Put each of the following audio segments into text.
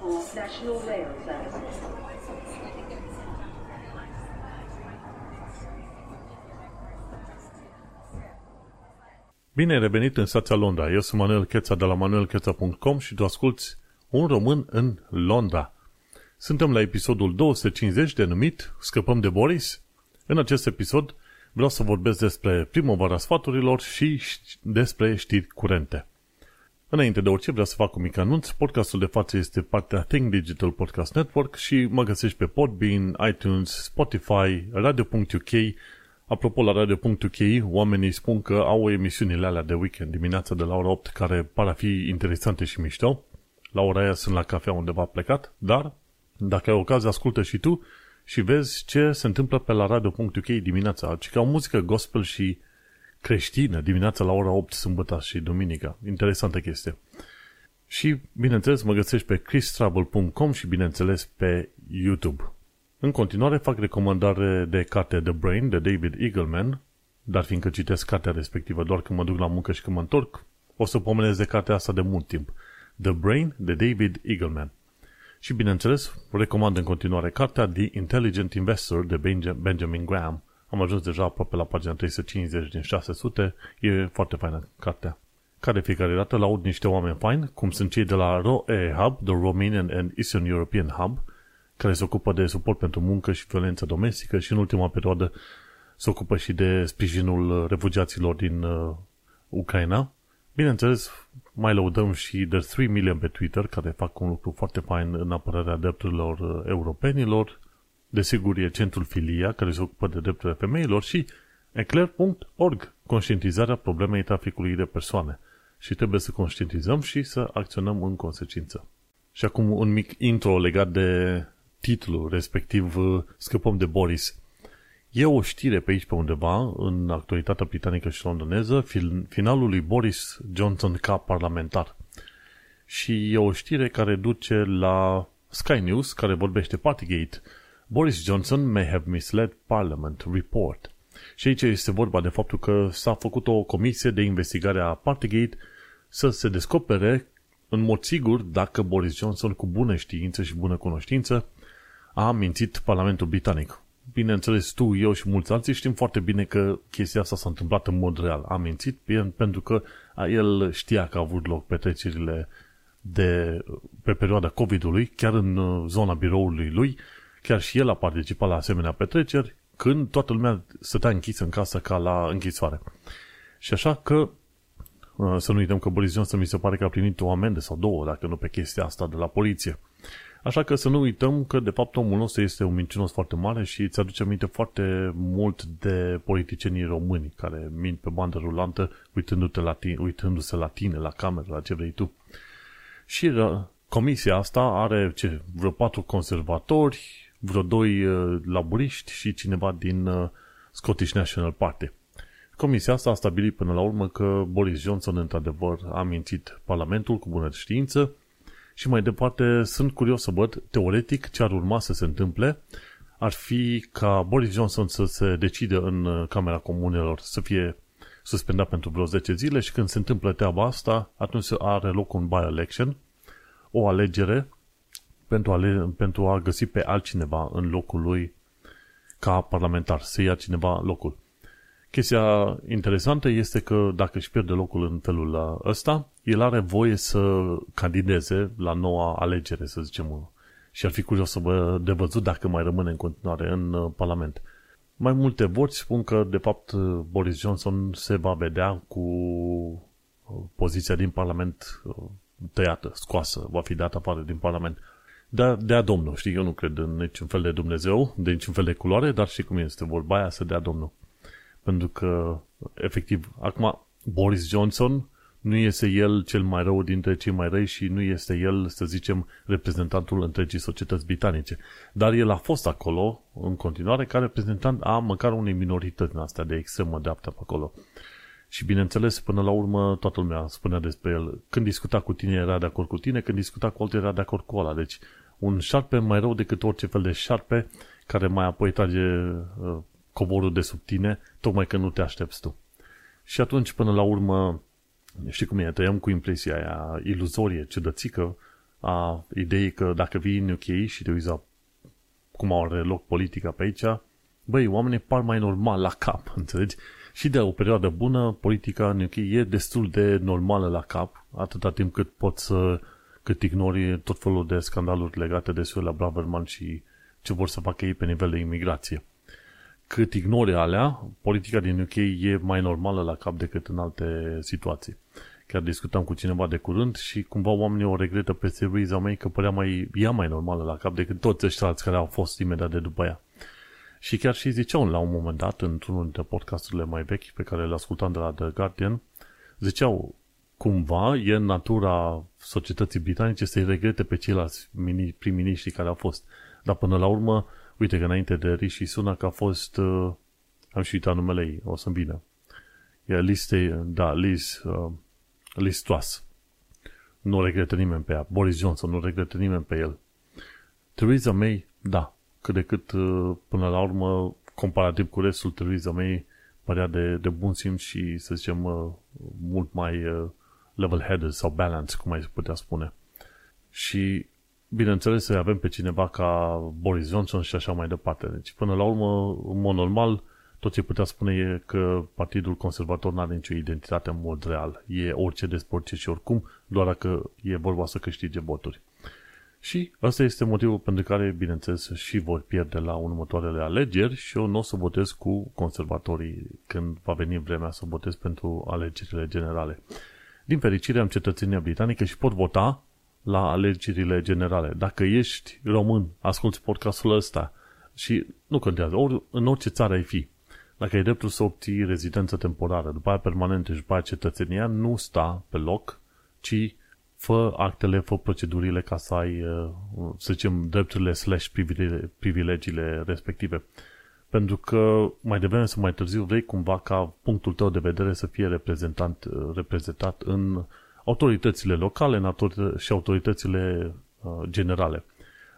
for National Rail Service. Bine ai revenit în stația Londra. Eu sunt Manuel Cheța de la manuelcheța.com și tu asculti un român în Londra. Suntem la episodul 250 denumit Scăpăm de Boris. În acest episod vreau să vorbesc despre primăvara sfaturilor și despre știri curente. Înainte de orice, vreau să fac un mic anunț. Podcastul de față este partea Think Digital Podcast Network și mă găsești pe Podbean, iTunes, Spotify, Radio.uk. Apropo, la Radio.uk, oamenii spun că au emisiunile alea de weekend dimineața de la ora 8 care par a fi interesante și mișto. La ora aia sunt la cafea undeva plecat, dar dacă ai ocazia, ascultă și tu și vezi ce se întâmplă pe la Radio.uk dimineața. Ci că au muzică gospel și creștină dimineața la ora 8 sâmbătă și duminica. Interesantă chestie. Și, bineînțeles, mă găsești pe christravel.com și, bineînțeles, pe YouTube. În continuare fac recomandare de carte The Brain de David Eagleman, dar fiindcă citesc cartea respectivă doar când mă duc la muncă și când mă întorc, o să pomenez de cartea asta de mult timp. The Brain de David Eagleman. Și, bineînțeles, recomand în continuare cartea The Intelligent Investor de Benjamin Graham, am ajuns deja aproape la pagina 350 din 600. E foarte faină cartea. Care fiecare dată laud niște oameni faini, cum sunt cei de la ROE Hub, The Romanian and Eastern European Hub, care se ocupă de suport pentru muncă și violență domestică și în ultima perioadă se ocupă și de sprijinul refugiaților din uh, Ucraina. Bineînțeles, mai lăudăm și The 3 Million pe Twitter, care fac un lucru foarte fain în apărarea drepturilor uh, europenilor, Desigur, e centrul Filia, care se ocupă de drepturile femeilor și eclair.org, conștientizarea problemei traficului de persoane. Și trebuie să conștientizăm și să acționăm în consecință. Și acum un mic intro legat de titlul, respectiv Scăpăm de Boris. E o știre pe aici pe undeva, în actualitatea britanică și londoneză, finalul lui Boris Johnson ca parlamentar. Și e o știre care duce la Sky News, care vorbește Partygate, Boris Johnson may have misled Parliament report. Și aici este vorba de faptul că s-a făcut o comisie de investigare a Partygate să se descopere în mod sigur dacă Boris Johnson cu bună știință și bună cunoștință a mințit Parlamentul Britanic. Bineînțeles, tu, eu și mulți alții știm foarte bine că chestia asta s-a întâmplat în mod real. A mințit pentru că el știa că a avut loc petrecerile de, pe perioada COVID-ului, chiar în uh, zona biroului lui, Chiar și el a participat la asemenea petreceri când toată lumea stătea închis în casă ca la închisoare. Și așa că uh, să nu uităm că Boris Johnson mi se pare că a primit o amendă sau două, dacă nu pe chestia asta de la poliție. Așa că să nu uităm că de fapt omul nostru este un mincinos foarte mare și îți aduce aminte foarte mult de politicienii români care mint pe bandă rulantă uitându-te la tine, uitându-se la tine, la cameră, la ce vrei tu. Și uh, comisia asta are ce, vreo patru conservatori, vreo doi uh, laburiști și cineva din uh, Scottish National Party. Comisia asta a stabilit până la urmă că Boris Johnson într-adevăr a mințit Parlamentul cu bună știință și mai departe sunt curios să văd teoretic ce ar urma să se întâmple ar fi ca Boris Johnson să se decide în uh, Camera Comunelor să fie suspendat pentru vreo 10 zile și când se întâmplă treaba asta, atunci are loc un by-election, o alegere pentru a, pentru a găsi pe altcineva în locul lui ca parlamentar, să ia cineva locul. Chestia interesantă este că dacă își pierde locul în felul ăsta, el are voie să candideze la noua alegere, să zicem. Și ar fi curios să vă de văzut dacă mai rămâne în continuare în uh, Parlament. Mai multe voci spun că, de fapt, Boris Johnson se va vedea cu uh, poziția din Parlament uh, tăiată, scoasă, va fi dat afară din Parlament de, dea Domnul, știi, eu nu cred în niciun fel de Dumnezeu, de niciun fel de culoare, dar și cum este vorba aia să dea Domnul. Pentru că, efectiv, acum Boris Johnson nu este el cel mai rău dintre cei mai răi și nu este el, să zicem, reprezentantul întregii societăți britanice. Dar el a fost acolo, în continuare, ca reprezentant a măcar unei minorități în astea de extremă dreaptă pe acolo. Și bineînțeles, până la urmă, toată lumea spunea despre el. Când discuta cu tine era de acord cu tine, când discuta cu altul era de acord cu ăla. Deci un șarpe mai rău decât orice fel de șarpe care mai apoi trage uh, covorul de sub tine, tocmai că nu te aștepți tu. Și atunci, până la urmă, știi cum e, tăiam cu impresia aia iluzorie, ciudățică, a ideii că dacă vii în UK și te uiți la cum are loc politica pe aici, băi, oamenii par mai normal la cap, înțelegi? Și de o perioadă bună, politica în UK e destul de normală la cap, atâta timp cât poți să cât ignori tot felul de scandaluri legate de Suela Braverman și ce vor să facă ei pe nivel de imigrație. Cât ignori alea, politica din UK e mai normală la cap decât în alte situații. Chiar discutam cu cineva de curând și cumva oamenii o regretă pe Theresa May că părea mai, ea mai normală la cap decât toți ăștia alți care au fost imediat de după ea. Și chiar și ziceau la un moment dat, într-unul dintre podcasturile mai vechi pe care le ascultam de la The Guardian, ziceau, cumva e în natura societății britanice să-i regrete pe ceilalți prim-miniștri care au fost. Dar până la urmă, uite că înainte de Rishi Sunak a fost, uh, am și uitat numele ei, o să-mi vină. E Liz, da, Liz, uh, Liz Truss. Nu regretă nimeni pe ea. Boris Johnson nu regretă nimeni pe el. Theresa May, da, cât de cât uh, până la urmă, comparativ cu restul, Theresa May părea de, de bun simț și, să zicem, uh, mult mai uh, level-headed sau balance, cum ai putea spune. Și, bineînțeles, să avem pe cineva ca Boris Johnson și așa mai departe. Deci, până la urmă, în mod normal, tot ce putea spune e că Partidul Conservator nu are nicio identitate în mod real. E orice despre orice și oricum, doar dacă e vorba să câștige voturi. Și asta este motivul pentru care, bineînțeles, și vor pierde la următoarele alegeri și eu nu o să votez cu conservatorii când va veni vremea să votez pentru alegerile generale. Din fericire am cetățenia britanică și pot vota la alegerile generale. Dacă ești român, asculti podcastul ăsta și nu contează, ori, în orice țară ai fi, dacă ai dreptul să obții rezidență temporară, după aia permanentă și după aia cetățenia, nu sta pe loc, ci fă actele, fă procedurile ca să ai, uh, să zicem, drepturile slash privilegiile respective. Pentru că mai devreme sau mai târziu vrei cumva ca punctul tău de vedere să fie reprezentat, uh, reprezentat în autoritățile locale în autorită- și autoritățile uh, generale.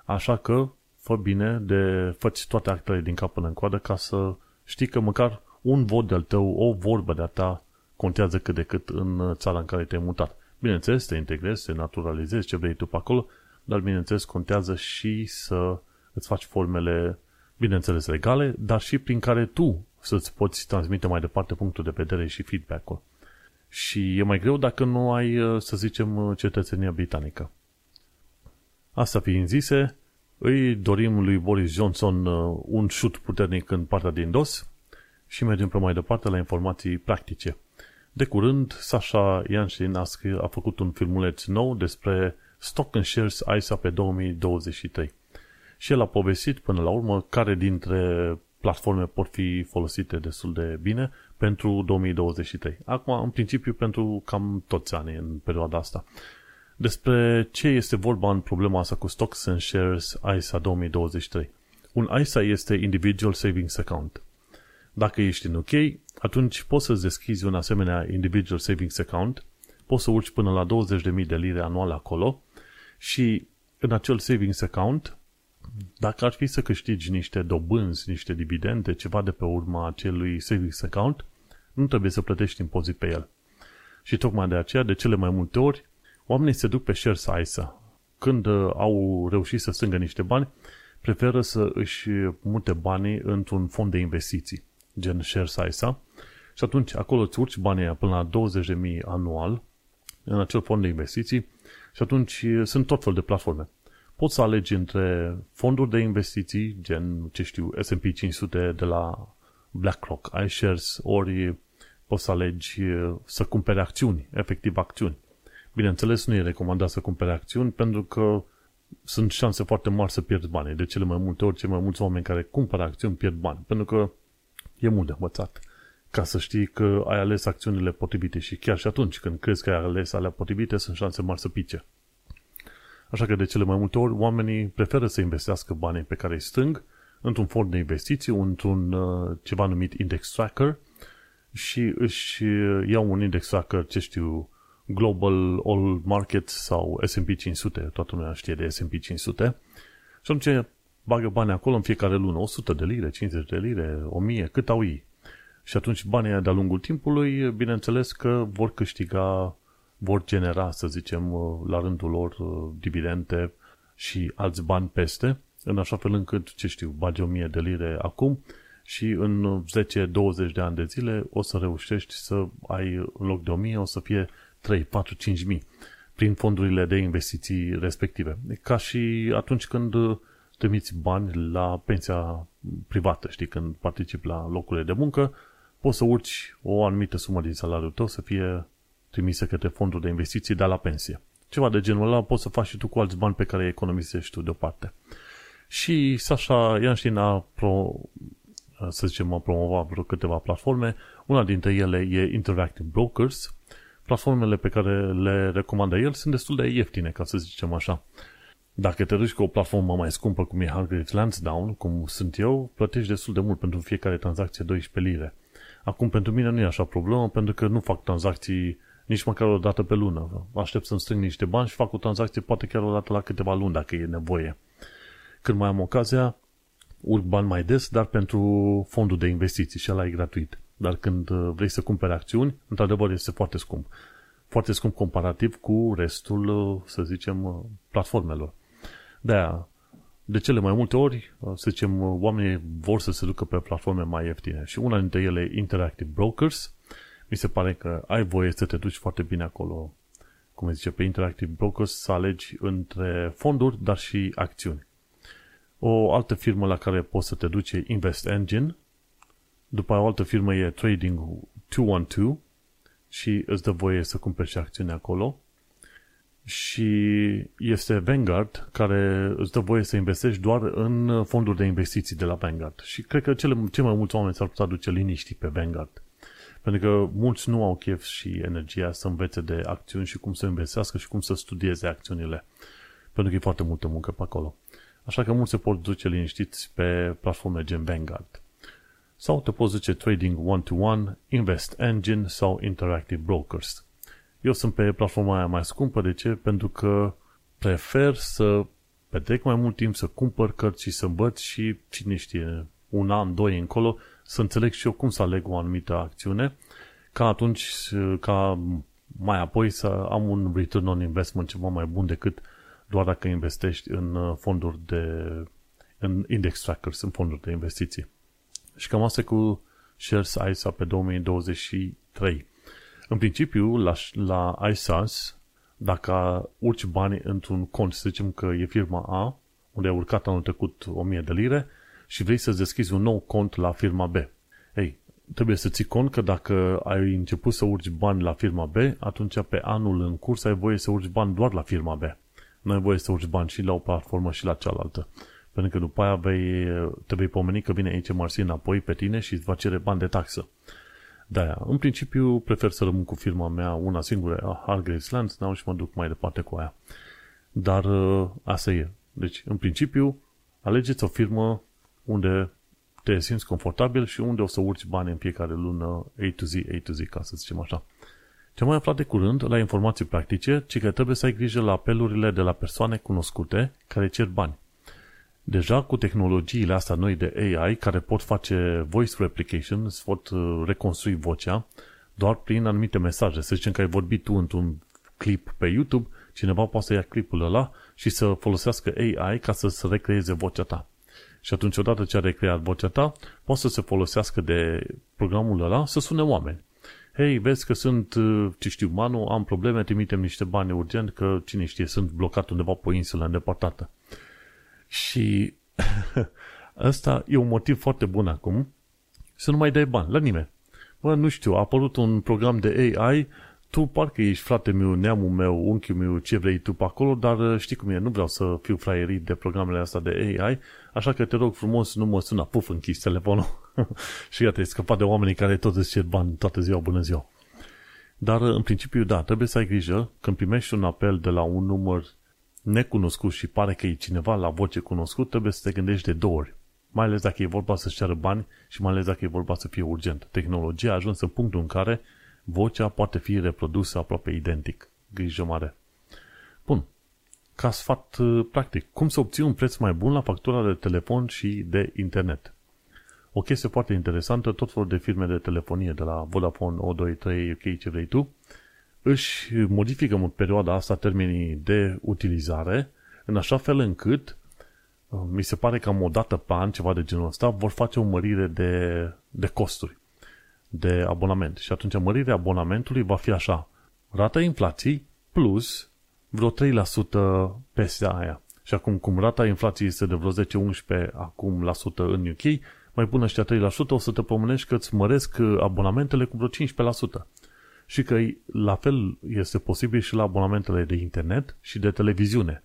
Așa că fă bine de făți toate actele din cap până în coadă ca să știi că măcar un vot de-al tău, o vorbă de-a ta contează cât de cât în țara în care te-ai mutat. Bineînțeles, te integrezi, te naturalizezi ce vrei tu pe acolo, dar bineînțeles contează și să îți faci formele, bineînțeles, legale, dar și prin care tu să-ți poți transmite mai departe punctul de vedere și feedback-ul. Și e mai greu dacă nu ai, să zicem, cetățenia britanică. Asta fiind zise, îi dorim lui Boris Johnson uh, un șut puternic în partea din dos și mergem pe mai departe la informații practice. De curând, Sasha Yanshin a, a făcut un filmuleț nou despre Stock and Shares ISA pe 2023. Și el a povestit până la urmă care dintre platforme pot fi folosite destul de bine pentru 2023. Acum, în principiu, pentru cam toți anii în perioada asta. Despre ce este vorba în problema asta cu Stocks and Shares ISA 2023. Un ISA este Individual Savings Account. Dacă ești în UK, atunci poți să-ți deschizi un asemenea Individual Savings Account, poți să urci până la 20.000 de lire anual acolo și în acel savings account, dacă ar fi să câștigi niște dobânzi, niște dividende, ceva de pe urma acelui savings account, nu trebuie să plătești impozit pe el. Și tocmai de aceea, de cele mai multe ori, oamenii se duc pe shares ISA. Când uh, au reușit să strângă niște bani, preferă să își mute banii într-un fond de investiții gen Shares ISA, și atunci acolo îți urci banii până la 20.000 anual în acel fond de investiții și atunci sunt tot fel de platforme. Poți să alegi între fonduri de investiții, gen, ce știu, S&P 500 de la BlackRock, iShares, ori poți să alegi să cumpere acțiuni, efectiv acțiuni. Bineînțeles, nu e recomandat să cumpere acțiuni pentru că sunt șanse foarte mari să pierzi bani. De cele mai multe ori, cei mai mulți oameni care cumpără acțiuni pierd bani. Pentru că e mult de învățat ca să știi că ai ales acțiunile potrivite și chiar și atunci când crezi că ai ales alea potrivite, sunt șanse mari să pice. Așa că de cele mai multe ori oamenii preferă să investească banii pe care îi strâng într-un fond de investiții, într-un uh, ceva numit index tracker și își iau un index tracker, ce știu, Global All Market sau S&P 500, toată lumea știe de S&P 500 și atunci bagă bani acolo în fiecare lună, 100 de lire, 50 de lire, 1000, cât au ei. Și atunci banii de-a lungul timpului, bineînțeles că vor câștiga vor genera, să zicem, la rândul lor dividende și alți bani peste, în așa fel încât, ce știu, bagi 1000 de lire acum și în 10-20 de ani de zile o să reușești să ai în loc de 1000 o să fie 3, 4, 5 mii prin fondurile de investiții respective. Ca și atunci când trimiți bani la pensia privată, știi, când participi la locurile de muncă, poți să urci o anumită sumă din salariul tău să fie trimisă către fondul de investiții, dar la pensie. Ceva de genul ăla poți să faci și tu cu alți bani pe care îi economisești tu deoparte. Și Sasha Ianștin a, pro, să zicem, a promovat vreo câteva platforme. Una dintre ele e Interactive Brokers. Platformele pe care le recomandă el sunt destul de ieftine, ca să zicem așa. Dacă te duci cu o platformă mai scumpă, cum e Hargreaves Lansdowne, cum sunt eu, plătești destul de mult pentru fiecare tranzacție 12 lire. Acum, pentru mine nu e așa problemă, pentru că nu fac tranzacții nici măcar o dată pe lună. Aștept să-mi strâng niște bani și fac o tranzacție poate chiar o dată la câteva luni, dacă e nevoie. Când mai am ocazia, urc bani mai des, dar pentru fondul de investiții și ăla e gratuit. Dar când uh, vrei să cumperi acțiuni, într-adevăr este foarte scump. Foarte scump comparativ cu restul, uh, să zicem, uh, platformelor. De-aia, de cele mai multe ori, să zicem, oamenii vor să se ducă pe platforme mai ieftine și una dintre ele Interactive Brokers. Mi se pare că ai voie să te duci foarte bine acolo, cum zice, pe Interactive Brokers, să alegi între fonduri, dar și acțiuni. O altă firmă la care poți să te duci e Invest Engine, după o altă firmă e Trading 212 și îți dă voie să cumperi și acțiuni acolo și este Vanguard care îți dă voie să investești doar în fonduri de investiții de la Vanguard. Și cred că cele, cei mai mulți oameni s-ar putea duce liniștii pe Vanguard. Pentru că mulți nu au chef și energia să învețe de acțiuni și cum să investească și cum să studieze acțiunile. Pentru că e foarte multă muncă pe acolo. Așa că mulți se pot duce liniștiți pe platforme gen Vanguard. Sau te poți duce Trading One-to-One, Invest Engine sau Interactive Brokers. Eu sunt pe platforma aia mai scumpă. De ce? Pentru că prefer să petrec mai mult timp să cumpăr cărți și să învăț și cine știe, un an, doi încolo, să înțeleg și eu cum să aleg o anumită acțiune, ca atunci, ca mai apoi să am un return on investment ceva mai bun decât doar dacă investești în uh, fonduri de în index trackers, în fonduri de investiții. Și cam asta cu Shares ISA pe 2023. În principiu, la, la ISAs, dacă urci bani într-un cont, să zicem că e firma A, unde ai urcat anul trecut 1000 de lire și vrei să-ți deschizi un nou cont la firma B. Ei, trebuie să ții cont că dacă ai început să urci bani la firma B, atunci pe anul în curs ai voie să urci bani doar la firma B. Nu ai voie să urci bani și la o platformă și la cealaltă. Pentru că după aia vei, te vei pomeni că vine aici Marsi înapoi pe tine și îți va cere bani de taxă. De-aia, în principiu, prefer să rămân cu firma mea, una singură, Hargreaves Lansdowne și mă duc mai departe cu aia. Dar uh, asta e. Deci, în principiu, alegeți o firmă unde te simți confortabil și unde o să urci bani în fiecare lună A to Z, A to Z, ca să zicem așa. Ce mai aflat de curând, la informații practice, ci că trebuie să ai grijă la apelurile de la persoane cunoscute care cer bani. Deja cu tehnologiile astea noi de AI care pot face voice replication, pot uh, reconstrui vocea doar prin anumite mesaje. Să zicem că ai vorbit tu într-un clip pe YouTube, cineva poate să ia clipul ăla și să folosească AI ca să se recreeze vocea ta. Și atunci, odată ce a recreat vocea ta, poate să se folosească de programul ăla să sune oameni hei, vezi că sunt, uh, ce știu, Manu, am probleme, trimitem niște bani urgent, că, cine știe, sunt blocat undeva pe o insulă îndepărtată. Și ăsta e un motiv foarte bun acum să nu mai dai bani la nimeni. Bă, nu știu, a apărut un program de AI, tu parcă ești frate meu, neamul meu, unchiul meu, ce vrei tu pe acolo, dar uh, știi cum e, nu vreau să fiu fraierit de programele astea de AI, așa că te rog frumos, nu mă sună, puf, închis telefonul. și iată, ai scăpat de oamenii care tot îți cer bani toată ziua, bună ziua. Dar, uh, în principiu, da, trebuie să ai grijă când primești un apel de la un număr necunoscut și pare că e cineva la voce cunoscut, trebuie să te gândești de două ori. Mai ales dacă e vorba să-și ceară bani și mai ales dacă e vorba să fie urgent. Tehnologia a ajuns în punctul în care vocea poate fi reprodusă aproape identic. Grijă mare. Bun. Ca sfat uh, practic, cum să obții un preț mai bun la factura de telefon și de internet? O chestie foarte interesantă, tot felul de firme de telefonie, de la Vodafone, O2, 3, ok, ce vrei tu, își modifică în perioada asta termenii de utilizare în așa fel încât uh, mi se pare că am o dată pe an, ceva de genul ăsta, vor face o mărire de, de costuri, de abonament. Și atunci mărirea abonamentului va fi așa. Rata inflației plus vreo 3% peste aia. Și acum, cum rata inflației este de vreo 10-11 acum la sută în UK, mai pun ăștia 3%, o să te pomenești că îți măresc uh, abonamentele cu vreo 15%. Și că la fel este posibil și la abonamentele de internet și de televiziune.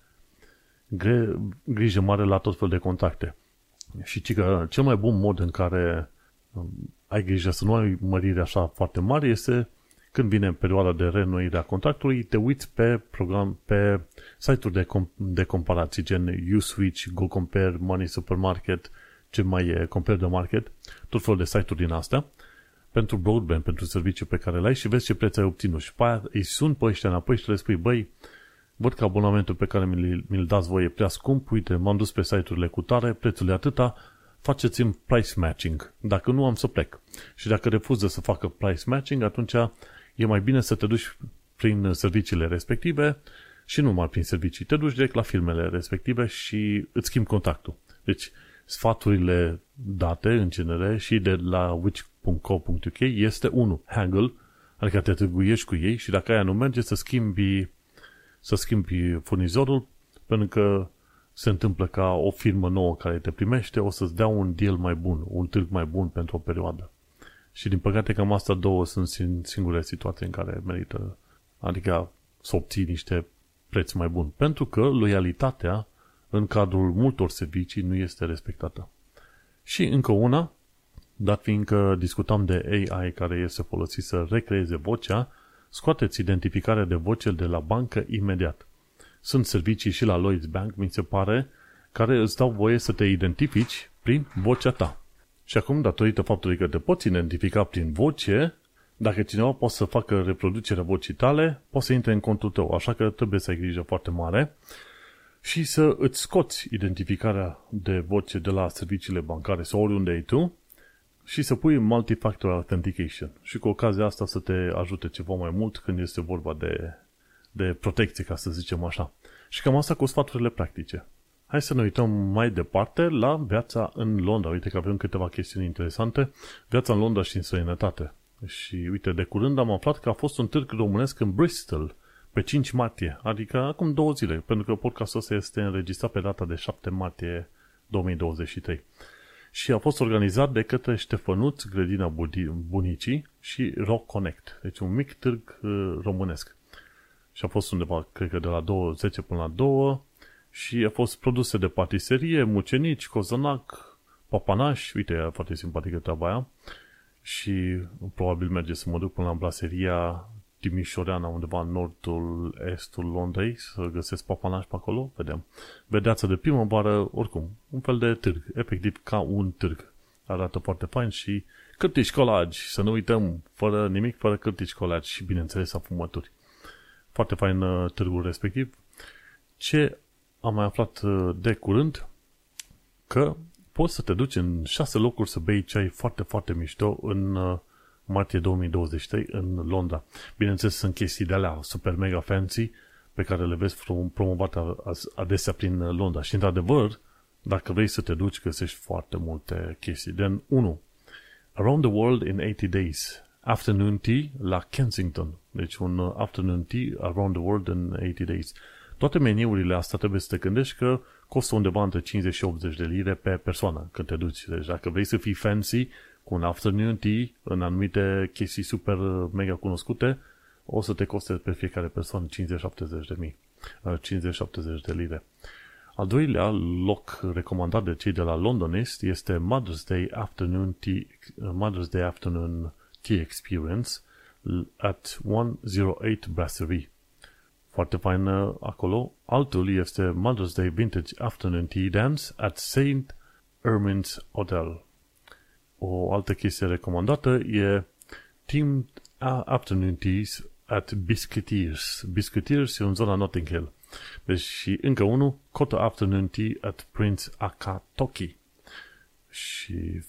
Gre- grijă mare la tot fel de contacte. Și că cel mai bun mod în care um, ai grijă să nu ai mărire așa foarte mare este când vine perioada de reînnoire a contractului, te uiți pe program, pe site-uri de, com- de comparații, gen USwitch, GoCompare, Money Supermarket, ce mai e Compare the Market, tot felul de site-uri din astea, pentru broadband, pentru serviciu pe care l-ai și vezi ce preț ai obținut. Și pe aia îi sun pe ăștia înapoi și le spui, băi, văd că abonamentul pe care mi-l, mi dați voi e prea scump, uite, m-am dus pe site-urile cu tare, prețul e atâta, faceți-mi price matching. Dacă nu, am să plec. Și dacă refuză să facă price matching, atunci e mai bine să te duci prin serviciile respective și nu numai prin servicii. Te duci direct la firmele respective și îți schimbi contactul. Deci, sfaturile date, în genere, și de la which.co.uk este unul, Haggle, adică te târguiești cu ei și dacă aia nu merge să schimbi, să schimbi furnizorul, pentru că se întâmplă ca o firmă nouă care te primește o să-ți dea un deal mai bun, un târg mai bun pentru o perioadă. Și din păcate cam asta două sunt singure situații în care merită, adică să obții niște preț mai bun. Pentru că loialitatea în cadrul multor servicii nu este respectată. Și încă una, dat fiindcă discutam de AI care este folosit să recreeze vocea, scoateți identificarea de voce de la bancă imediat. Sunt servicii și la Lloyds Bank, mi se pare, care îți dau voie să te identifici prin vocea ta. Și acum, datorită faptului că te poți identifica prin voce, dacă cineva poate să facă reproducerea vocii tale, poate să intre în contul tău, așa că trebuie să ai grijă foarte mare și să îți scoți identificarea de voce de la serviciile bancare sau oriunde ai tu și să pui multifactor authentication și cu ocazia asta să te ajute ceva mai mult când este vorba de, de protecție, ca să zicem așa. Și cam asta cu sfaturile practice. Hai să ne uităm mai departe la viața în Londra. Uite că avem câteva chestiuni interesante. Viața în Londra și în străinătate. Și uite, de curând am aflat că a fost un târg românesc în Bristol pe 5 martie, adică acum două zile, pentru că podcastul ăsta este înregistrat pe data de 7 martie 2023. Și a fost organizat de către Ștefănuț, Grădina Bunicii și Rock Connect, deci un mic târg uh, românesc. Și a fost undeva, cred că de la 20 până la 2 și a fost produse de patiserie, mucenici, cozonac, papanaș, uite, e foarte simpatică treaba aia, și probabil merge să mă duc până la blaseria Timișoreana, undeva în nordul, estul Londrei, să găsesc papanaș pe acolo, vedem. Vedeața de primăvară, oricum, un fel de târg, efectiv ca un târg. Arată foarte fain și cârtici colagi, să nu uităm, fără nimic, fără cârtici colagi și, bineînțeles, afumături. Foarte fain uh, târgul respectiv. Ce am mai aflat uh, de curând? Că poți să te duci în șase locuri să bei ceai foarte, foarte mișto în uh, martie 2023 în Londra. Bineînțeles, sunt chestii de alea super mega fancy pe care le vezi promovate adesea prin Londra. Și, într-adevăr, dacă vrei să te duci, găsești foarte multe chestii. Den 1. Around the World in 80 Days. Afternoon Tea la Kensington. Deci un afternoon tea around the world in 80 days. Toate meniurile astea trebuie să te gândești că costă undeva între 50 și 80 de lire pe persoană când te duci. Deci dacă vrei să fii fancy, cu un afternoon tea în anumite chestii super uh, mega cunoscute, o să te coste pe fiecare persoană 50-70 de mii, 50-70 uh, de lire. Al doilea loc recomandat de cei de la Londonist este Mother's Day Afternoon Tea, uh, Mother's Day Afternoon Tea Experience at 108 Brasserie. Foarte fain acolo. Altul este Mother's Day Vintage Afternoon Tea Dance at St. Ermin's Hotel. O altă chestie recomandată e Team Afternoon Teas at Biscuiteers. Biscuiteers e în zona Notting Hill. Deci și încă unul, Kota Afternoon Tea at Prince Akatoki. Și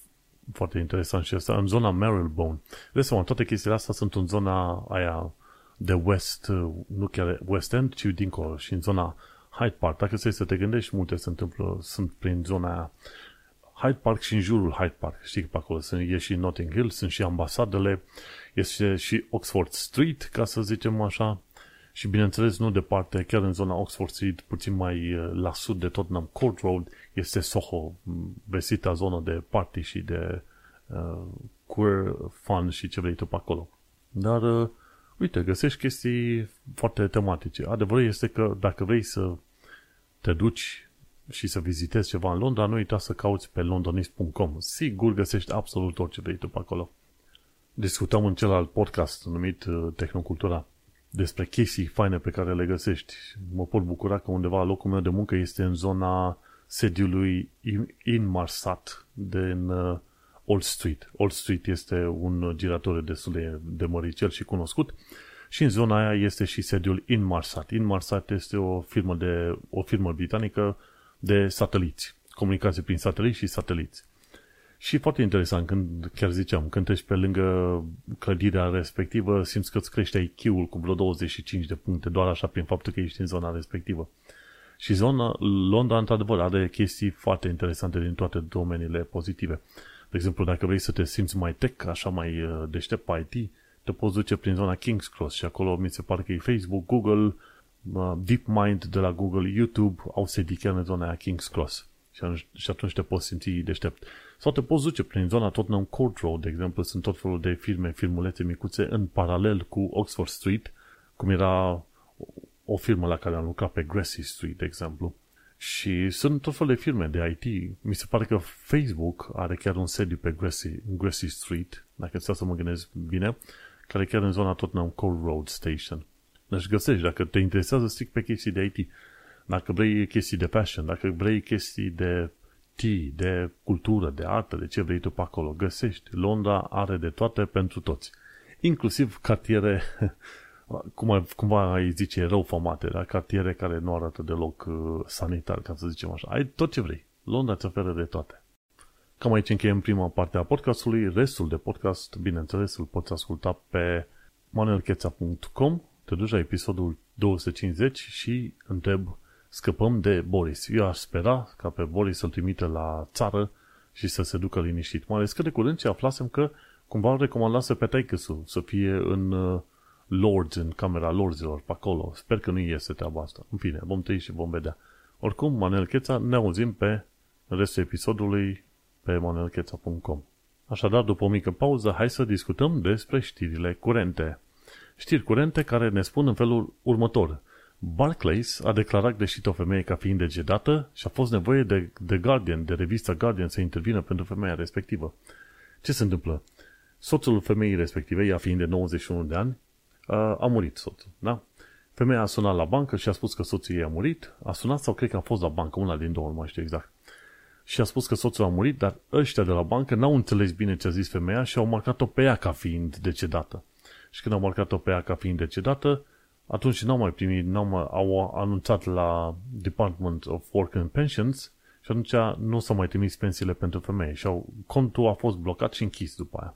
foarte interesant și asta, în zona Marylebone. De seama, toate chestiile astea sunt în zona aia de West, nu chiar West End, ci dincolo și în zona Hyde Park. Dacă să te gândești, multe se întâmplă, sunt prin zona aia. Hyde Park și în jurul Hyde Park. Știi că pe acolo sunt, e și Notting Hill, sunt și ambasadele, este și Oxford Street, ca să zicem așa, și bineînțeles nu departe, chiar în zona Oxford Street, puțin mai uh, la sud de Tottenham Court Road, este Soho, vestita zonă de party și de uh, queer fun și ce vrei tu pe acolo. Dar, uh, uite, găsești chestii foarte tematice. Adevărul este că dacă vrei să te duci și să vizitezi ceva în Londra, nu uita să cauți pe londonist.com. Sigur găsești absolut orice vrei tu pe acolo. Discutăm în celălalt podcast numit uh, Tehnocultura despre chestii faine pe care le găsești. Mă pot bucura că undeva locul meu de muncă este în zona sediului Inmarsat din uh, Old Street. Old Street este un girator destul de, de măricel și cunoscut și în zona aia este și sediul Inmarsat. Inmarsat este o firmă, de, o firmă britanică de sateliți, comunicații prin sateliți și sateliți. Și foarte interesant, când chiar ziceam, când treci pe lângă clădirea respectivă, simți că îți crește IQ-ul cu vreo 25 de puncte, doar așa prin faptul că ești în zona respectivă. Și zona, Londra, într-adevăr, are chestii foarte interesante din toate domeniile pozitive. De exemplu, dacă vrei să te simți mai tech, așa mai uh, deștept pe IT, te poți duce prin zona King's Cross și acolo mi se pare că e Facebook, Google, uh, DeepMind de la Google, YouTube au sedii chiar în zona aia King's Cross. Și atunci te poți simți deștept. Sau te poți duce prin zona Tottenham Court Road, de exemplu, sunt tot felul de firme, filmulețe micuțe în paralel cu Oxford Street, cum era o firmă la care am lucrat pe Grassy Street, de exemplu. Și sunt tot felul de firme de IT. Mi se pare că Facebook are chiar un sediu pe Grassy, Grassy Street, dacă ți să mă gândesc bine, care e chiar în zona Tottenham Court Road Station. Deci găsești, dacă te interesează strict pe chestii de IT, dacă vrei chestii de fashion, dacă vrei chestii de tea, de cultură, de artă, de ce vrei tu pe acolo, găsești. Londra are de toate pentru toți. Inclusiv cartiere, cum, cumva ai zice, rău famate, dar cartiere care nu arată deloc uh, sanitar, ca să zicem așa. Ai tot ce vrei. Londra îți oferă de toate. Cam aici încheiem prima parte a podcastului. Restul de podcast, bineînțeles, îl poți asculta pe manuelcheța.com te duci la episodul 250 și întreb scăpăm de Boris. Eu aș spera ca pe Boris să-l trimite la țară și să se ducă liniștit. Mai ales că de curând ce aflasem că cumva îl recomandase pe taicăsul să fie în uh, Lords, în camera Lordsilor, pe acolo. Sper că nu iese treaba asta. În fine, vom trăi și vom vedea. Oricum, Manel Cheța, ne auzim pe restul episodului pe manelcheța.com. Așadar, după o mică pauză, hai să discutăm despre știrile curente. Știri curente care ne spun în felul următor. Barclays a declarat greșit o femeie ca fiind degedată și a fost nevoie de, de Guardian, de revista Guardian, să intervină pentru femeia respectivă. Ce se întâmplă? Soțul femeii respective, ea fiind de 91 de ani, a murit soțul, da? Femeia a sunat la bancă și a spus că soțul ei a murit. A sunat sau cred că a fost la bancă, una din două, nu mai știu exact. Și a spus că soțul a murit, dar ăștia de la bancă n-au înțeles bine ce a zis femeia și au marcat-o pe ea ca fiind decedată. Și când au marcat-o pe ea ca fiind decedată, atunci n-au mai primit, n-au mai, au anunțat la Department of Work and Pensions și atunci nu s-au mai trimis pensiile pentru femei și au, contul a fost blocat și închis după aia.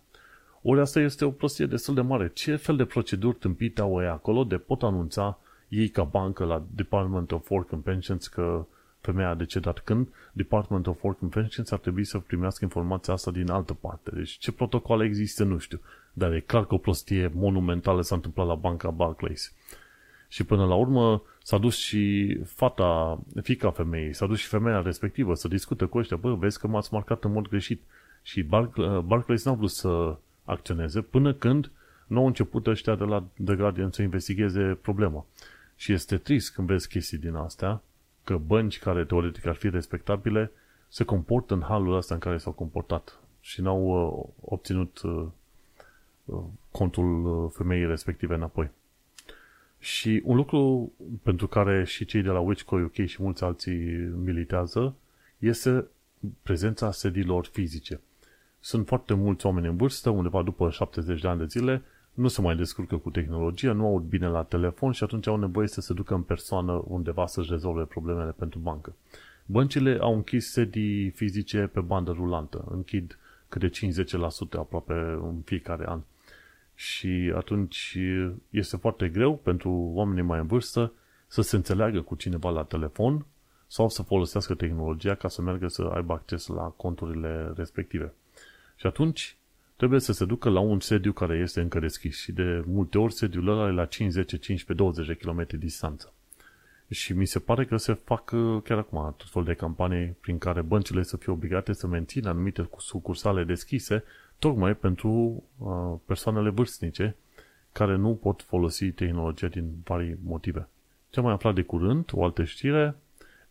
Ori asta este o prostie destul de mare. Ce fel de proceduri tâmpite au ei acolo de pot anunța ei ca bancă la Department of Work and Pensions că femeia a decedat când Department of Work and Pensions ar trebui să primească informația asta din altă parte. Deci ce protocoale există nu știu. Dar e clar că o prostie monumentală s-a întâmplat la banca Barclays. Și până la urmă s-a dus și fata, fica femeii, s-a dus și femeia respectivă să discute cu ăștia. Bă, vezi că m-ați marcat în mod greșit. Și Barclays n-a vrut să acționeze până când nu au început ăștia de la The Guardian să investigheze problema. Și este trist când vezi chestii din astea, că bănci care teoretic ar fi respectabile se comportă în halul ăsta în care s-au comportat și n-au uh, obținut uh, uh contul uh, femeii respective înapoi. Și un lucru pentru care și cei de la Witchco UK și mulți alții militează este prezența sediilor fizice. Sunt foarte mulți oameni în vârstă, undeva după 70 de ani de zile, nu se mai descurcă cu tehnologia, nu aud bine la telefon și atunci au nevoie să se ducă în persoană undeva să-și rezolve problemele pentru bancă. Băncile au închis sedii fizice pe bandă rulantă, închid câte 5-10% aproape în fiecare an. Și atunci este foarte greu pentru oamenii mai în vârstă să se înțeleagă cu cineva la telefon sau să folosească tehnologia ca să meargă să aibă acces la conturile respective. Și atunci trebuie să se ducă la un sediu care este încă deschis și de multe ori sediul ăla e la 5, 10, 15, 20 de km distanță. Și mi se pare că se fac uh, chiar acum tot fel de campanii prin care băncile să fie obligate să mențină anumite sucursale deschise tocmai pentru uh, persoanele vârstnice care nu pot folosi tehnologia din vari motive. Ce am mai aflat de curând, o altă știre,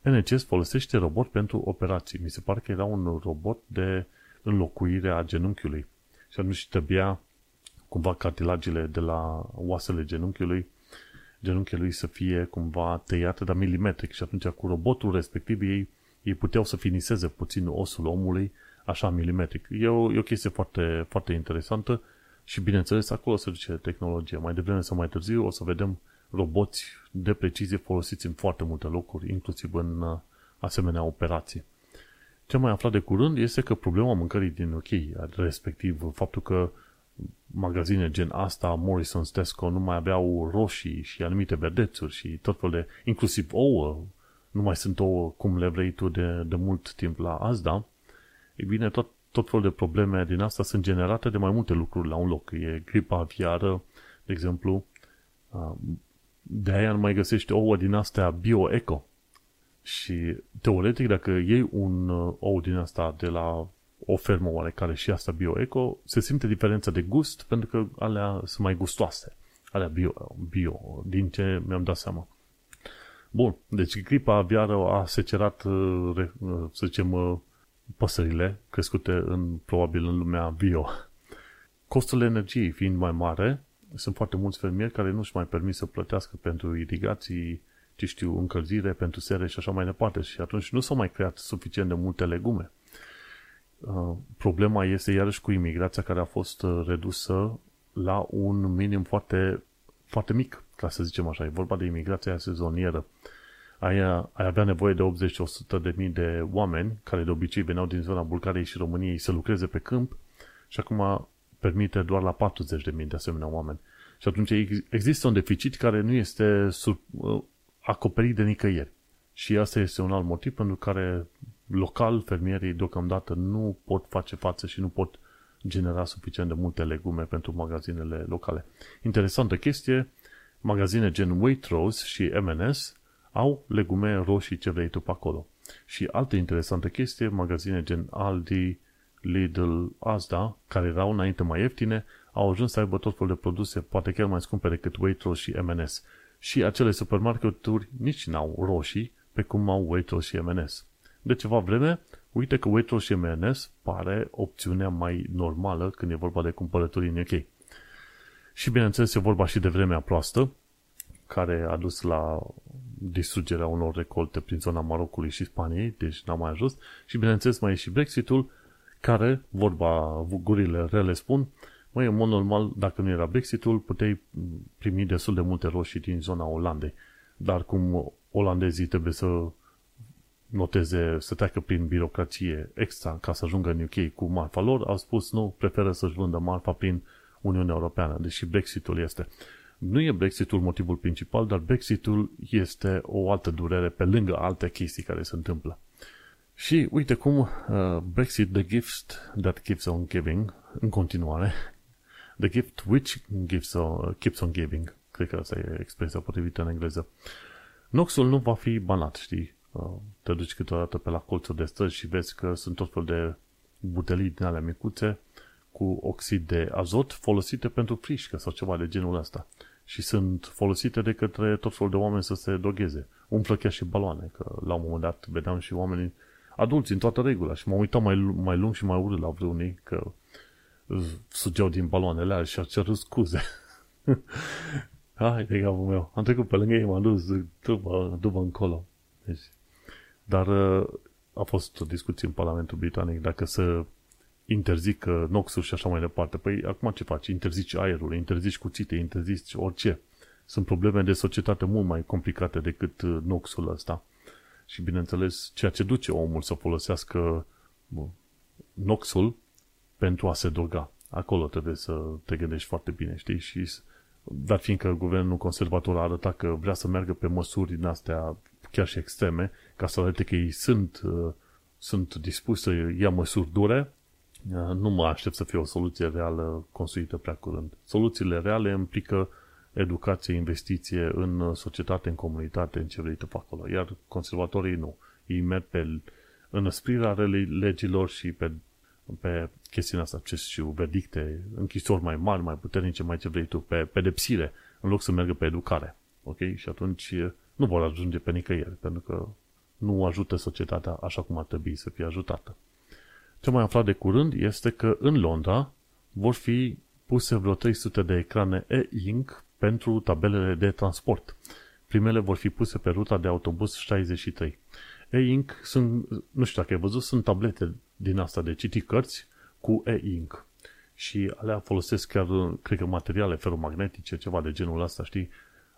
NHS folosește robot pentru operații. Mi se pare că era un robot de înlocuire a genunchiului. Și atunci trebuia cumva cartilagile de la oasele genunchiului genunchiului să fie cumva tăiate, dar milimetric. Și atunci cu robotul respectiv ei, ei puteau să finiseze puțin osul omului așa milimetric. E o, e o chestie foarte, foarte interesantă și bineînțeles acolo se duce tehnologia. Mai devreme sau mai târziu o să vedem roboți de precizie folosiți în foarte multe locuri, inclusiv în uh, asemenea operații. Ce mai aflat de curând este că problema mâncării din UK, respectiv faptul că magazine gen asta, Morrison's, Tesco, nu mai aveau roșii și anumite vedețuri și tot fel de, inclusiv ouă, nu mai sunt ouă cum le vrei tu de, de mult timp la Asda, e bine, tot, tot fel de probleme din asta sunt generate de mai multe lucruri la un loc. E gripa aviară, de exemplu, de aia nu mai găsești ouă din astea bio-eco. Și teoretic, dacă iei un uh, ou din asta de la o fermă oarecare și asta bio-eco, se simte diferența de gust pentru că alea sunt mai gustoase. Alea bio, bio din ce mi-am dat seama. Bun, deci gripa aviară a secerat, uh, uh, să zicem, păsările crescute în, probabil în lumea bio. Costul energiei fiind mai mare, sunt foarte mulți fermieri care nu-și mai permit să plătească pentru irigații, ce știu, încălzire, pentru sere și așa mai departe. Și atunci nu s-au mai creat suficient de multe legume. Uh, problema este iarăși cu imigrația care a fost uh, redusă la un minim foarte, foarte mic, ca să zicem așa. E vorba de imigrația sezonieră. Ai, ai avea nevoie de 80-100 de mii de oameni care de obicei veneau din zona Bulgariei și României să lucreze pe câmp și acum permite doar la 40 de mii de asemenea oameni. Și atunci există un deficit care nu este sub, uh, acoperit de nicăieri. Și asta este un alt motiv pentru care local fermierii deocamdată nu pot face față și nu pot genera suficient de multe legume pentru magazinele locale. Interesantă chestie, magazine gen Waitrose și M&S au legume roșii ce vrei tu pe acolo. Și altă interesantă chestie, magazine gen Aldi, Lidl, Asda, care erau înainte mai ieftine, au ajuns să aibă tot felul de produse, poate chiar mai scumpe decât Waitrose și M&S. Și acele supermarketuri nici n-au roșii, pe cum au Waitrose și M&S. De ceva vreme, uite că Waitrose și M&S pare opțiunea mai normală când e vorba de cumpărături în UK. Și bineînțeles e vorba și de vremea proastă, care a dus la distrugerea unor recolte prin zona Marocului și Spaniei, deci n-a mai ajuns. Și bineînțeles mai e și Brexitul, care, vorba gurile rele spun, mai în mod normal, dacă nu era Brexitul, puteai primi destul de multe roșii din zona Olandei. Dar cum olandezii trebuie să noteze, să treacă prin birocrație extra ca să ajungă în UK cu marfa lor, au spus nu, preferă să-și vândă marfa prin Uniunea Europeană, deși Brexitul este. Nu e Brexitul motivul principal, dar Brexitul este o altă durere pe lângă alte chestii care se întâmplă. Și uite cum uh, Brexit, the gift that keeps on giving, în continuare, the gift which gives on, keeps on giving, cred că asta e expresia potrivită în engleză. Noxul nu va fi banat, știi? Uh, te duci câteodată pe la colțul de străzi și vezi că sunt tot fel de butelii din alea micuțe cu oxid de azot folosite pentru frișcă sau ceva de genul ăsta. Și sunt folosite de către tot felul de oameni să se dogheze. Umflă chiar și baloane, că la un moment dat vedeam și oamenii adulți în toată regula și m-am uitat mai, mai lung și mai urât la vreunii că sugeau din baloanele alea și au cerut scuze. Hai de capul meu. Am trecut pe lângă ei, m-am dus după, după încolo. Deci, dar uh, a fost o discuție în Parlamentul Britanic dacă să interzică noxul și așa mai departe. Păi acum ce faci? Interzici aerul, interzici cuțite, interzici orice. Sunt probleme de societate mult mai complicate decât uh, noxul ăsta. Și bineînțeles, ceea ce duce omul să folosească noxul pentru a se droga. Acolo trebuie să te gândești foarte bine, știi? Și, dar fiindcă guvernul conservator a arătat că vrea să meargă pe măsuri din astea chiar și extreme, ca să arate că ei sunt, uh, sunt dispuși să ia măsuri dure, uh, nu mă aștept să fie o soluție reală construită prea curând. Soluțiile reale implică educație, investiție în societate, în comunitate, în ce vrei tu acolo. Iar conservatorii nu. Ei merg pe înăsprirea legilor și pe, pe chestiunea asta, ce știu, verdicte, închisori mai mari, mai puternice, mai ce vrei tu, pe pedepsire, în loc să meargă pe educare. Ok? Și atunci nu vor ajunge pe nicăieri, pentru că nu ajută societatea așa cum ar trebui să fie ajutată. Ce mai aflat de curând este că în Londra vor fi puse vreo 300 de ecrane e-ink pentru tabelele de transport. Primele vor fi puse pe ruta de autobuz 63. E-ink sunt, nu știu dacă ai văzut, sunt tablete din asta de citit cărți cu e-ink. Și alea folosesc chiar, cred că, materiale feromagnetice, ceva de genul ăsta, știi?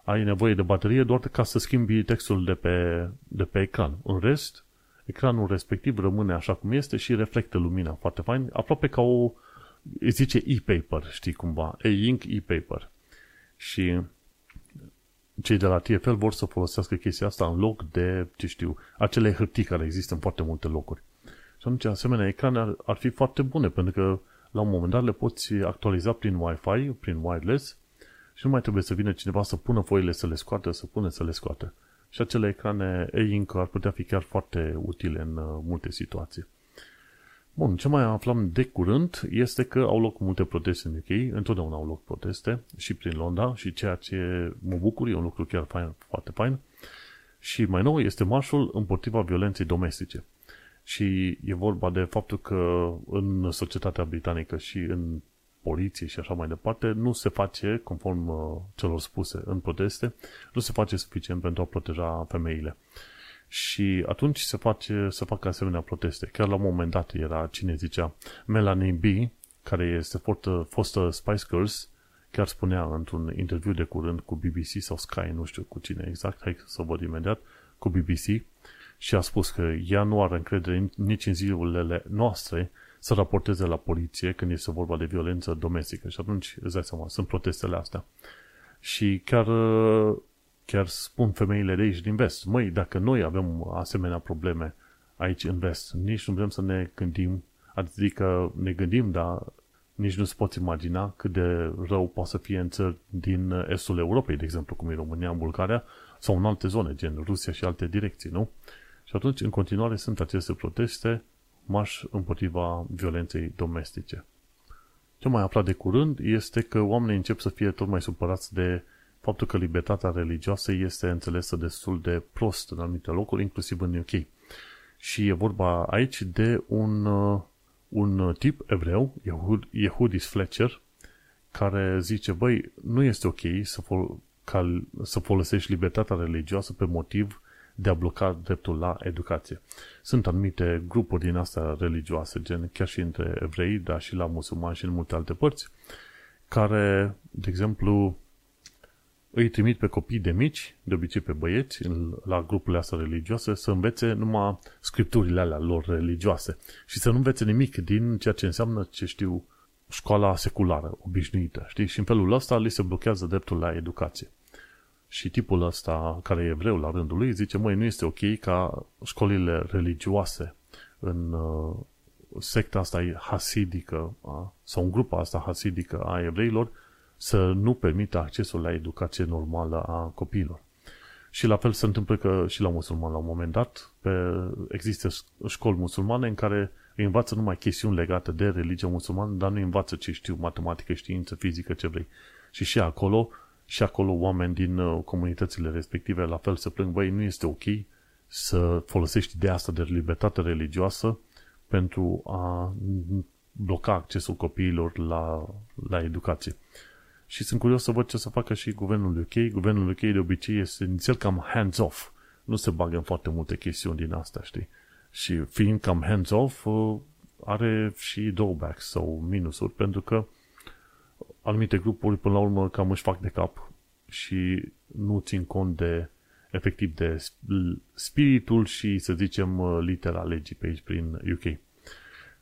Ai nevoie de baterie doar ca să schimbi textul de pe, de pe ecran. În rest, ecranul respectiv rămâne așa cum este și reflectă lumina foarte fain, aproape ca o, îi zice e-paper, știi cumva, e-ink, e-paper. Și cei de la TFL vor să folosească chestia asta în loc de, ce știu, acele hârtii care există în foarte multe locuri. Și atunci, asemenea, ecrane ar, ar fi foarte bune, pentru că la un moment dat le poți actualiza prin Wi-Fi, prin wireless și nu mai trebuie să vină cineva să pună foile să le scoată, să pună să le scoată. Și acele ecrane e-ink ar putea fi chiar foarte utile în uh, multe situații. Bun, ce mai aflam de curând este că au loc multe proteste în UK, întotdeauna au loc proteste și prin Londra și ceea ce mă bucur, e un lucru chiar fain, foarte fain. Și mai nou este marșul împotriva violenței domestice. Și e vorba de faptul că în societatea britanică și în poliție și așa mai departe, nu se face, conform uh, celor spuse în proteste, nu se face suficient pentru a proteja femeile. Și atunci se, face, se fac asemenea proteste. Chiar la un moment dat era, cine zicea, Melanie B., care este fostă, fostă Spice Girls, chiar spunea într-un interviu de curând cu BBC sau Sky, nu știu cu cine exact, hai să văd imediat, cu BBC, și a spus că ea nu are încredere nici în zilele noastre să raporteze la poliție când este vorba de violență domestică. Și atunci, îți dai seama, sunt protestele astea. Și chiar chiar spun femeile de aici din vest, măi, dacă noi avem asemenea probleme aici în vest, nici nu vrem să ne gândim, adică ne gândim, dar nici nu-ți poți imagina cât de rău poate să fie în țări din estul Europei, de exemplu, cum e România, în Bulgaria, sau în alte zone, gen Rusia și alte direcții, nu? Și atunci, în continuare, sunt aceste proteste, marș împotriva violenței domestice. Ce mai aflat de curând este că oamenii încep să fie tot mai supărați de faptul că libertatea religioasă este înțelesă destul de prost în anumite locuri, inclusiv în UK. Și e vorba aici de un, uh, un tip evreu, Yehud, Yehudis Fletcher, care zice, băi, nu este ok să, fol- ca, să folosești libertatea religioasă pe motiv de a bloca dreptul la educație. Sunt anumite grupuri din astea religioase, gen chiar și între evrei, dar și la musulmani și în multe alte părți, care, de exemplu, îi trimit pe copii de mici, de obicei pe băieți, la grupurile astea religioase, să învețe numai scripturile alea lor religioase și să nu învețe nimic din ceea ce înseamnă, ce știu, școala seculară, obișnuită, știi? Și în felul ăsta li se blochează dreptul la educație. Și tipul ăsta, care e evreu la rândul lui, zice, măi, nu este ok ca școlile religioase în uh, secta asta hasidică, a, sau în grupa asta hasidică a evreilor, să nu permită accesul la educație normală a copiilor. Și la fel se întâmplă că și la musulman la un moment dat pe, există școli musulmane în care îi învață numai chestiuni legate de religia musulmană, dar nu îi învață ce știu, matematică, știință, fizică, ce vrei. Și și acolo, și acolo oameni din uh, comunitățile respective la fel se plâng, băi, nu este ok să folosești ideea asta de libertate religioasă pentru a bloca accesul copiilor la, la educație. Și sunt curios să văd ce să facă și guvernul UK. Guvernul UK de obicei este inițial cam hands-off. Nu se bagă în foarte multe chestiuni din asta, știi? Și fiind cam hands-off, uh, are și drawbacks sau minusuri, pentru că anumite grupuri până la urmă cam își fac de cap și nu țin cont de efectiv de spiritul și, să zicem, uh, litera legii pe aici prin UK.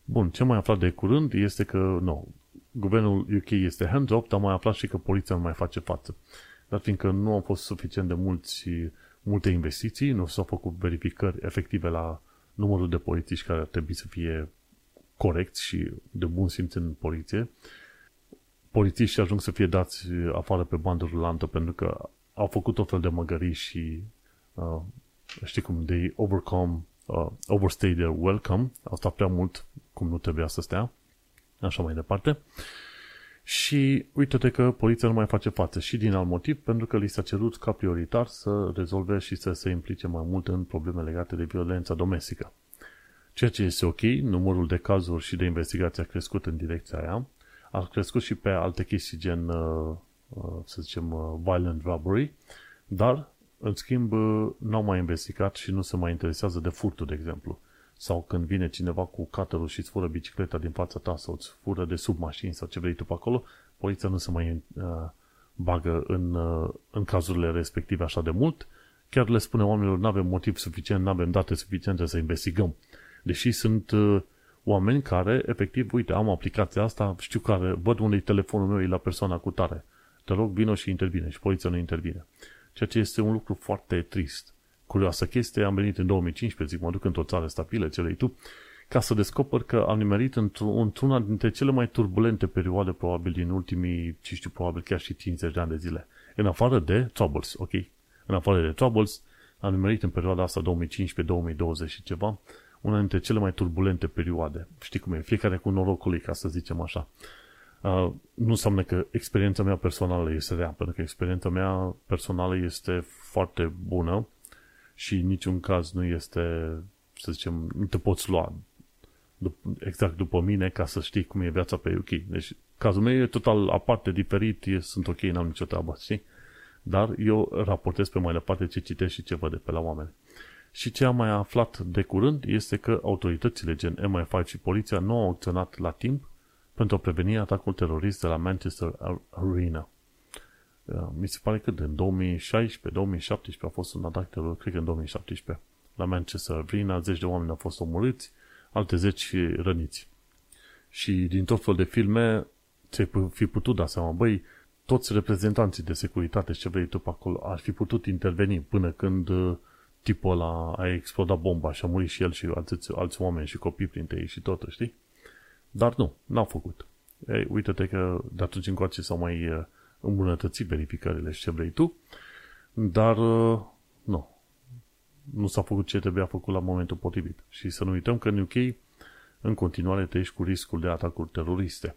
Bun, ce mai aflat de curând este că, nu, guvernul UK este hands-off, dar mai aflat și că poliția nu mai face față. Dar fiindcă nu au fost suficient de mulți, multe investiții, nu s-au făcut verificări efective la numărul de polițiști care ar trebui să fie corecți și de bun simț în poliție, polițiștii ajung să fie dați afară pe bandă rulantă pentru că au făcut tot fel de măgării și uh, știi cum, they overcome, uh, overstay their welcome, au stat prea mult cum nu trebuia să stea, așa mai departe. Și uite-te că poliția nu mai face față și din alt motiv, pentru că li s-a cerut ca prioritar să rezolve și să se implice mai mult în probleme legate de violența domestică. Ceea ce este ok, numărul de cazuri și de investigații a crescut în direcția aia, a crescut și pe alte chestii gen, uh, uh, să zicem, uh, violent robbery, dar, în schimb, n-au mai investigat și nu se mai interesează de furtul, de exemplu. Sau când vine cineva cu cutter și îți fură bicicleta din fața ta sau îți fură de sub mașini sau ce vrei tu pe acolo, poliția nu se mai uh, bagă în, uh, în cazurile respective așa de mult. Chiar le spune oamenilor, nu avem motiv suficient, nu avem date suficiente să investigăm. Deși sunt uh, oameni care, efectiv, uite, am aplicația asta, știu care, văd unde e telefonul meu, e la persoana cu tare. Te rog, vină și intervine. Și poliția nu intervine. Ceea ce este un lucru foarte trist. Curioasă chestie, am venit în 2015, zic, mă duc într-o țară stabilă, celei tu, ca să descoper că am nimerit într-una dintre cele mai turbulente perioade, probabil, din ultimii, ce știu, probabil chiar și 50 de ani de zile. În afară de Troubles, ok? În afară de Troubles, am nimerit în perioada asta 2015-2020 și ceva, una dintre cele mai turbulente perioade. Știi cum e? Fiecare cu norocul ca să zicem așa. Uh, nu înseamnă că experiența mea personală este rea, pentru că experiența mea personală este foarte bună și în niciun caz nu este, să zicem, nu te poți lua exact după mine ca să știi cum e viața pe UK. Deci cazul meu e total aparte, diferit, e, sunt ok, n-am nicio treabă, știi? Dar eu raportez pe mai departe ce citesc și ce văd de pe la oameni. Și ce am mai aflat de curând este că autoritățile gen MI5 și poliția nu au acționat la timp pentru a preveni atacul terorist de la Manchester Arena. Uh, mi se pare că în 2016-2017 a fost un atac terorist, cred că în 2017, la Manchester Arena, zeci de oameni au fost omorâți, alte zeci răniți. Și din tot fel de filme ți-ai fi putut da seama, băi, toți reprezentanții de securitate și ce vrei tu pe acolo ar fi putut interveni până când uh, tipul ăla a explodat bomba și a murit și el și alți, alți oameni și copii printre ei și tot, știi? Dar nu, n-au făcut. Ei, uite-te că de atunci încoace s-au mai uh, îmbunătățit verificările și ce vrei tu, dar uh, nu. Nu s-a făcut ce trebuia făcut la momentul potrivit. Și să nu uităm că în UK în continuare trăiești cu riscul de atacuri teroriste.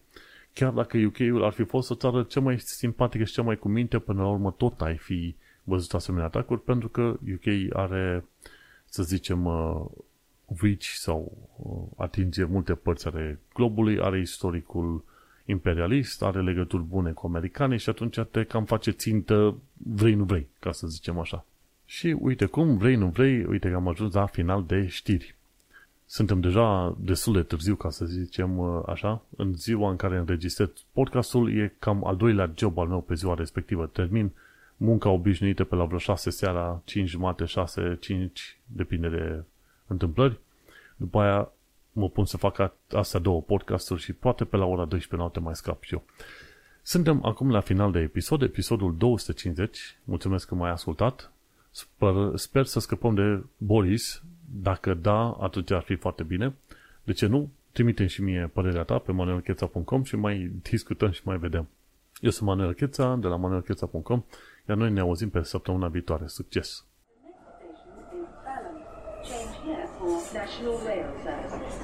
Chiar dacă UK-ul ar fi fost o țară cea mai simpatică și cea mai cu minte, până la urmă tot ai fi văzut asemenea atacuri pentru că UK are, să zicem, uh, reach sau uh, atinge multe părți ale globului, are istoricul imperialist, are legături bune cu americanii și atunci te cam face țintă vrei nu vrei, ca să zicem așa. Și uite cum, vrei nu vrei, uite că am ajuns la final de știri. Suntem deja destul de târziu, ca să zicem uh, așa, în ziua în care înregistrez podcastul, e cam al doilea job al meu pe ziua respectivă. Termin munca obișnuită pe la vreo 6 seara, 5 jumate, 6, 5, depinde de întâmplări. După aia mă pun să fac astea două podcasturi și poate pe la ora 12 noapte mai scap și eu. Suntem acum la final de episod, episodul 250. Mulțumesc că m-ai ascultat. Sper, sper să scăpăm de Boris. Dacă da, atunci ar fi foarte bine. De ce nu? Trimite și mie părerea ta pe manuelcheța.com și mai discutăm și mai vedem. Eu sunt Manuel Cheța de la manuelcheța.com iar noi ne auzim pe săptămâna viitoare. Succes! Change here for National Rail Services.